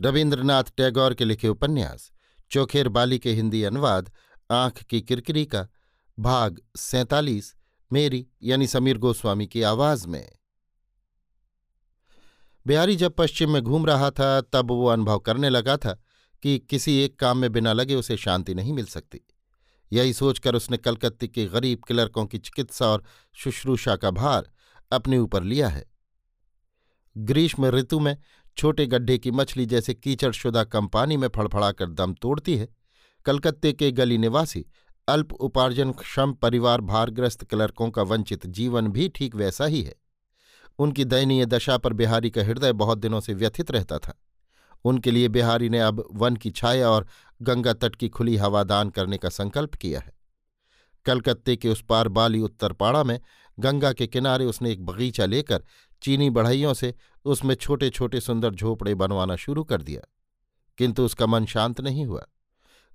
रविन्द्रनाथ टैगोर के लिखे उपन्यास, चोखेर बाली के हिंदी अनुवाद, आँख की किरकिरी का, भाग सैतालीस, मेरी यानी समीर गोस्वामी की आवाज़ में। बिहारी जब पश्चिम में घूम रहा था, तब वो अनुभव करने लगा था कि किसी एक काम में बिना लगे उसे शांति नहीं मिल सकती। यही सोचकर उसने कलकत्ते के गरीब क्लर्कों की चिकित्सा और शुश्रूषा का भार अपने ऊपर लिया है। ग्रीष्म ऋतु में छोटे गड्ढे की मछली जैसे कीचड़शुदा कम पानी में फड़फड़ाकर दम तोड़ती है। कलकत्ते के गली निवासी, अल्प उपार्जन क्षम परिवार भारग्रस्त क्लर्कों का वंचित जीवन भी ठीक वैसा ही है। उनकी दयनीय दशा पर बिहारी का हृदय बहुत दिनों से व्यथित रहता था। उनके लिए बिहारी ने अब वन की छाया और गंगा तट की खुली हवा दान करने का संकल्प किया है। कलकत्ते के उस पार बाली उत्तरपाड़ा में गंगा के किनारे उसने एक बगीचा लेकर चीनी बढ़ाइयों से उसमें छोटे छोटे सुंदर झोपड़े बनवाना शुरू कर दिया। किंतु उसका मन शांत नहीं हुआ।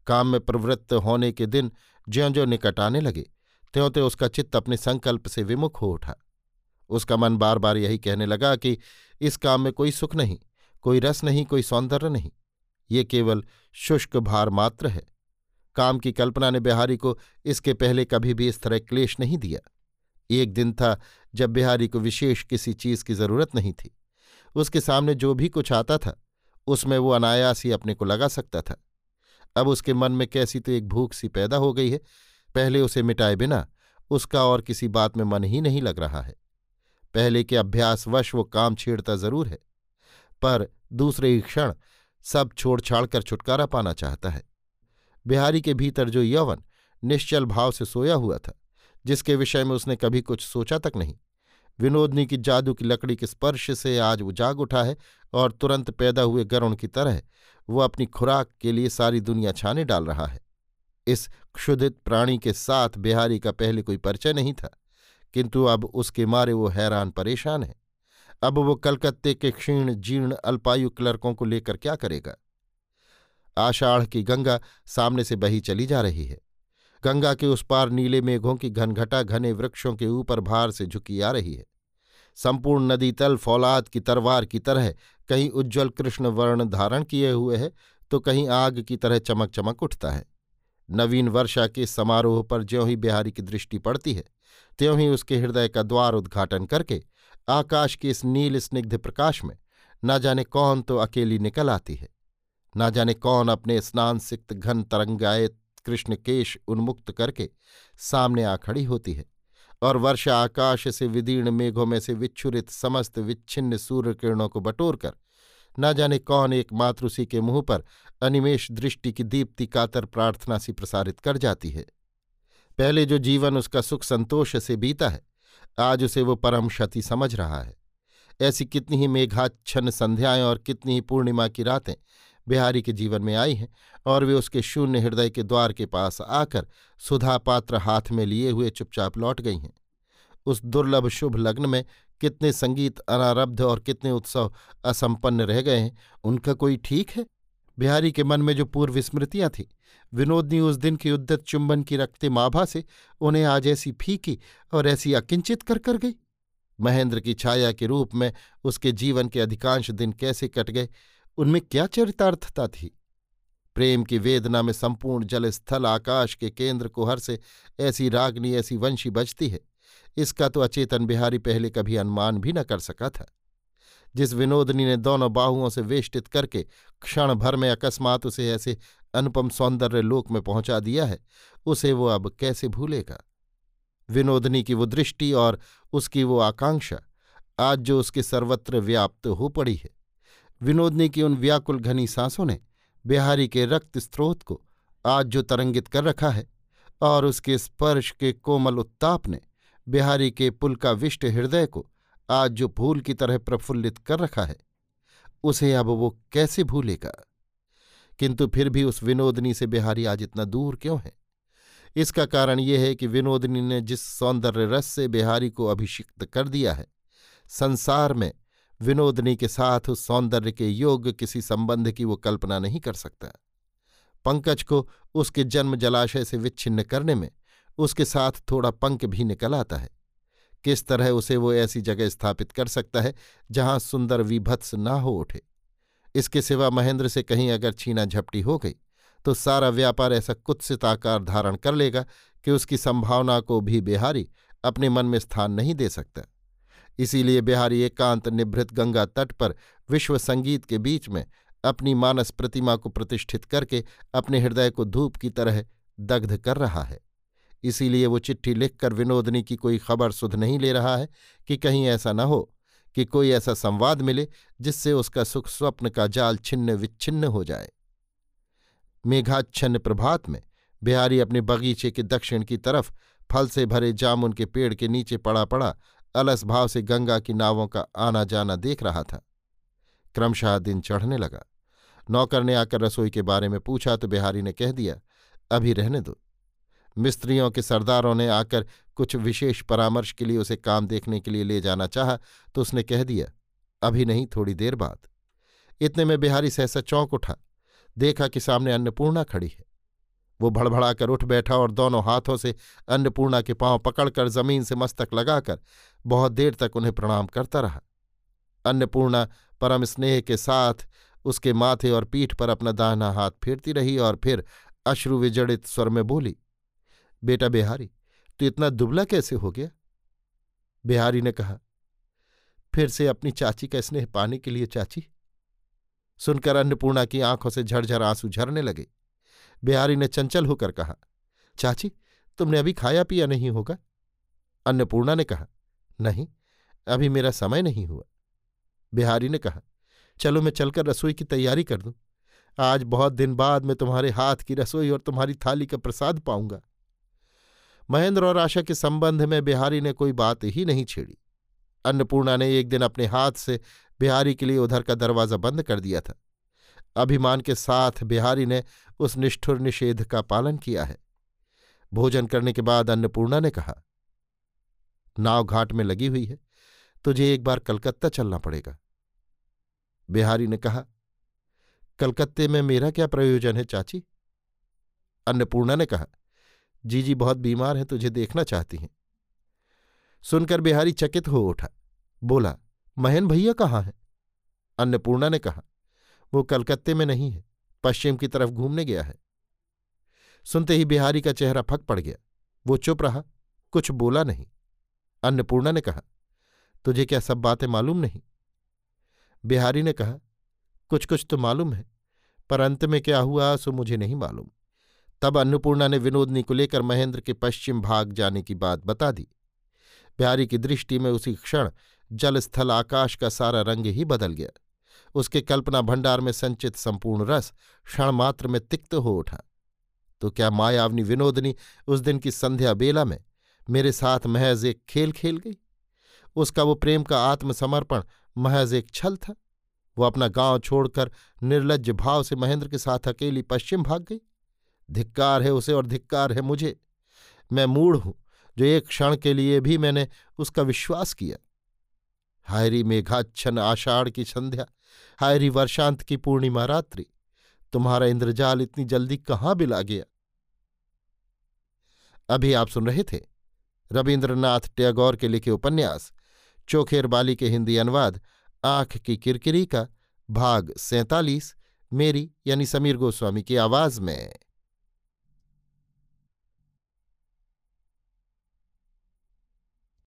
काम में प्रवृत्त होने के दिन ज्यो ज्यो निकट आने लगे त्यों त्यों उसका चित्त अपने संकल्प से विमुख हो उठा। उसका मन बार बार यही कहने लगा कि इस काम में कोई सुख नहीं, कोई रस नहीं, कोई सौंदर्य नहीं। ये केवल शुष्क भार मात्र है। काम की कल्पना ने बिहारी को इसके पहले कभी भी इस तरह क्लेश नहीं दिया। एक दिन था जब बिहारी को विशेष किसी चीज़ की ज़रूरत नहीं थी। उसके सामने जो भी कुछ आता था, उसमें वो अनायास ही अपने को लगा सकता था। अब उसके मन में कैसी तो एक भूख सी पैदा हो गई है, पहले उसे मिटाए बिना उसका और किसी बात में मन ही नहीं लग रहा है। पहले के अभ्यासवश वो काम छेड़ता ज़रूर है, पर दूसरे ही क्षण सब छोड़ छाड़ कर छुटकारा पाना चाहता है। बिहारी के भीतर जो यौवन निश्चल भाव से सोया हुआ था जिसके विषय में उसने कभी कुछ सोचा तक नहीं। विनोदनी की जादू की लकड़ी के स्पर्श से आज वो जाग उठा है और तुरंत पैदा हुए गरुण की तरह वो अपनी खुराक के लिए सारी दुनिया छाने डाल रहा है। इस क्षुधित प्राणी के साथ बिहारी का पहले कोई परिचय नहीं था, किंतु अब उसके मारे वो हैरान परेशान है। अब वो कलकत्ते के क्षीण जीर्ण अल्पायु क्लर्कों को लेकर क्या करेगा? आषाढ़ की गंगा सामने से बही चली जा रही है। गंगा के उस पार नीले मेघों की घनघटा घने वृक्षों के ऊपर भार से झुकी आ रही है। संपूर्ण नदी तल फौलाद की तरवार की तरह कहीं उज्ज्वल कृष्ण वर्ण धारण किए हुए है तो कहीं आग की तरह चमक चमक उठता है। नवीन वर्षा के समारोह पर ज्यों ही बिहारी की दृष्टि पड़ती है, त्यों ही उसके हृदय का द्वार उद्घाटन करके आकाश के इस नील स्निग्ध प्रकाश में न जाने कौन तो अकेली निकल आती है, न जाने कौन अपने स्नान सिक्त घन तरंगायत कृष्ण केश उन्मुक्त करके सामने आ खड़ी होती है और वर्षा आकाश से विदीर्ण मेघों में से विच्छुरित समस्त विच्छिन्न सूर्य किरणों को बटोरकर न जाने कौन एक मातृषि के मुँह पर अनिमेश दृष्टि की दीप्ति कातर प्रार्थना सी प्रसारित कर जाती है। पहले जो जीवन उसका सुख संतोष से बीता है, आज उसे वो परम क्षति समझ रहा है। ऐसी कितनी ही मेघाच्छन्न संध्याएँ और कितनी ही पूर्णिमा की रातें बिहारी के जीवन में आई हैं और वे उसके शून्य हृदय के द्वार के पास आकर सुधा पात्र हाथ में लिए हुए चुपचाप लौट गई हैं। उस दुर्लभ शुभ लग्न में कितने संगीत अनारब्ध और कितने उत्सव असंपन्न रह गए हैं, उनका कोई ठीक है? बिहारी के मन में जो पूर्व स्मृतियाँ थीं विनोदनी उस दिन की उद्दत चुंबन की रखते माभा से उन्हें आज ऐसी फीकी और ऐसी अकिंचित कर कर गई। महेंद्र की छाया के रूप में उसके जीवन के अधिकांश दिन कैसे कट गए? उनमें क्या चरितार्थता थी? प्रेम की वेदना में संपूर्ण जल स्थल आकाश के केंद्र कुहर से ऐसी रागनी, ऐसी वंशी बजती है। इसका तो अचेतन बिहारी पहले कभी अनुमान भी न कर सका था। जिस विनोदनी ने दोनों बाहुओं से वेष्टित करके क्षण भर में अकस्मात उसे ऐसे अनुपम सौंदर्य लोक में पहुँचा दिया है, उसे वो अब कैसे भूलेगा? विनोदनी की वो दृष्टि और उसकी वो आकांक्षा, आज जो उसके सर्वत्र व्याप्त हो पड़ी है। विनोदनी की उन व्याकुल घनी सांसों ने बिहारी के रक्त स्रोत को आज जो तरंगित कर रखा है और उसके स्पर्श के कोमल उत्ताप ने बिहारी के पुलकाविष्ट हृदय को आज जो फूल की तरह प्रफुल्लित कर रखा है, उसे अब वो कैसे भूलेगा? किंतु फिर भी उस विनोदनी से बिहारी आज इतना दूर क्यों है? इसका कारण यह है कि विनोदनी ने जिस सौंदर्य रस से बिहारी को अभिषिक्त कर दिया है, संसार में विनोदनी के साथ उस सौंदर्य के योग किसी संबंध की वो कल्पना नहीं कर सकता। पंकज को उसके जन्म जलाशय से विच्छिन्न करने में उसके साथ थोड़ा पंक भी निकल आता है। किस तरह उसे वो ऐसी जगह स्थापित कर सकता है जहाँ सुंदर विभत्स ना हो उठे? इसके सिवा महेंद्र से कहीं अगर छीना झपटी हो गई तो सारा व्यापार ऐसा कुत्सित आकार धारण कर लेगा कि उसकी संभावना को भी बिहारी अपने मन में स्थान नहीं दे सकता। इसीलिए बिहारी एकांत निभृत गंगा तट पर विश्व संगीत के बीच में अपनी मानस प्रतिमा को प्रतिष्ठित करके अपने हृदय को धूप की तरह दग्ध कर रहा है। इसीलिए वो चिट्ठी लिखकर विनोदनी की कोई खबर सुध नहीं ले रहा है कि कहीं ऐसा न हो, कि कोई ऐसा संवाद मिले जिससे उसका सुख स्वप्न का जाल छिन्न विच्छिन्न हो जाए। मेघाच्छन्न प्रभात में बिहारी अपने बगीचे के दक्षिण की तरफ़ फल से भरे जामुन के पेड़ के नीचे पड़ा पड़ा अलस भाव से गंगा की नावों का आना जाना देख रहा था। क्रमशः दिन चढ़ने लगा। नौकर ने आकर रसोई के बारे में पूछा तो बिहारी ने कह दिया, अभी रहने दो। मिस्त्रियों के सरदारों ने आकर कुछ विशेष परामर्श के लिए उसे काम देखने के लिए ले जाना चाहा तो उसने कह दिया, अभी नहीं, थोड़ी देर बाद। इतने में बिहारी सहसा चौंक उठा। देखा कि सामने अन्नपूर्णा खड़ी है। वो भड़भड़ाकर उठ बैठा और दोनों हाथों से अन्नपूर्णा के पाँव पकड़कर ज़मीन से मस्तक लगाकर बहुत देर तक उन्हें प्रणाम करता रहा। अन्नपूर्णा परम स्नेह के साथ उसके माथे और पीठ पर अपना दाहिना हाथ फेरती रही और फिर अश्रु विजड़ित स्वर में बोली, बेटा बिहारी तो इतना दुबला कैसे हो गया? बिहारी ने कहा, फिर से अपनी चाची का स्नेह पाने के लिए, चाची? सुनकर अन्नपूर्णा की आँखों से झरझर आँसू झरने लगे। बिहारी ने चंचल होकर कहा, चाची, तुमने अभी खाया पिया नहीं होगा? अन्नपूर्णा ने कहा, नहीं, अभी मेरा समय नहीं हुआ। बिहारी ने कहा, चलो मैं चलकर रसोई की तैयारी कर दूँ। आज बहुत दिन बाद मैं तुम्हारे हाथ की रसोई और तुम्हारी थाली का प्रसाद पाऊँगा। महेंद्र और आशा के संबंध में बिहारी ने कोई बात ही नहीं छेड़ी। अन्नपूर्णा ने एक दिन अपने हाथ से बिहारी के लिए उधर का दरवाज़ा बंद कर दिया था। अभिमान के साथ बिहारी ने उस निष्ठुर निषेध का पालन किया है। भोजन करने के बाद अन्नपूर्णा ने कहा, नाव घाट में लगी हुई है, तुझे एक बार कलकत्ता चलना पड़ेगा। बिहारी ने कहा, कलकत्ते में मेरा क्या प्रयोजन है चाची? अन्नपूर्णा ने कहा, जीजी बहुत बीमार है, तुझे देखना चाहती हैं। सुनकर बिहारी चकित हो उठा, बोला, महेन भैया कहाँ हैं? अन्नपूर्णा ने कहा वो कलकत्ते में नहीं है, पश्चिम की तरफ़ घूमने गया है। सुनते ही बिहारी का चेहरा फक पड़ गया। वो चुप रहा, कुछ बोला नहीं। अन्नपूर्णा ने कहा, तुझे क्या सब बातें मालूम नहीं? बिहारी ने कहा कुछ कुछ तो मालूम है, पर अंत में क्या हुआ सो मुझे नहीं मालूम। तब अन्नपूर्णा ने विनोदनी को लेकर महेंद्र के पश्चिम भाग जाने की बात बता दी। बिहारी की दृष्टि में उसी क्षण जलस्थल आकाश का सारा रंग ही बदल गया। उसके कल्पना भंडार में संचित संपूर्ण रस क्षणमात्र में तिक्त हो उठा। तो क्या मायावनी विनोदनी उस दिन की संध्या बेला में मेरे साथ महज एक खेल खेल गई? उसका वो प्रेम का आत्मसमर्पण महज एक छल था? वो अपना गाँव छोड़कर निर्लज भाव से महेंद्र के साथ अकेली पश्चिम भाग गई? धिक्कार है उसे और धिक्कार है मुझे। मैं मूढ़ हूँ, जो एक क्षण के लिए भी मैंने उसका विश्वास किया। हायरी मेघाच्छन आषाढ़ की संध्या, हायरी वर्षांत की पूर्णिमा रात्रि। तुम्हारा इंद्रजाल इतनी जल्दी कहाँ बिला गया? अभी आप सुन रहे थे रविन्द्रनाथ टैगोर के लिखे उपन्यास, चोखेर बाली के हिंदी अनुवाद, आँख की किरकिरी का, भाग सैंतालीस, मेरी यानी समीर गोस्वामी की आवाज़ में।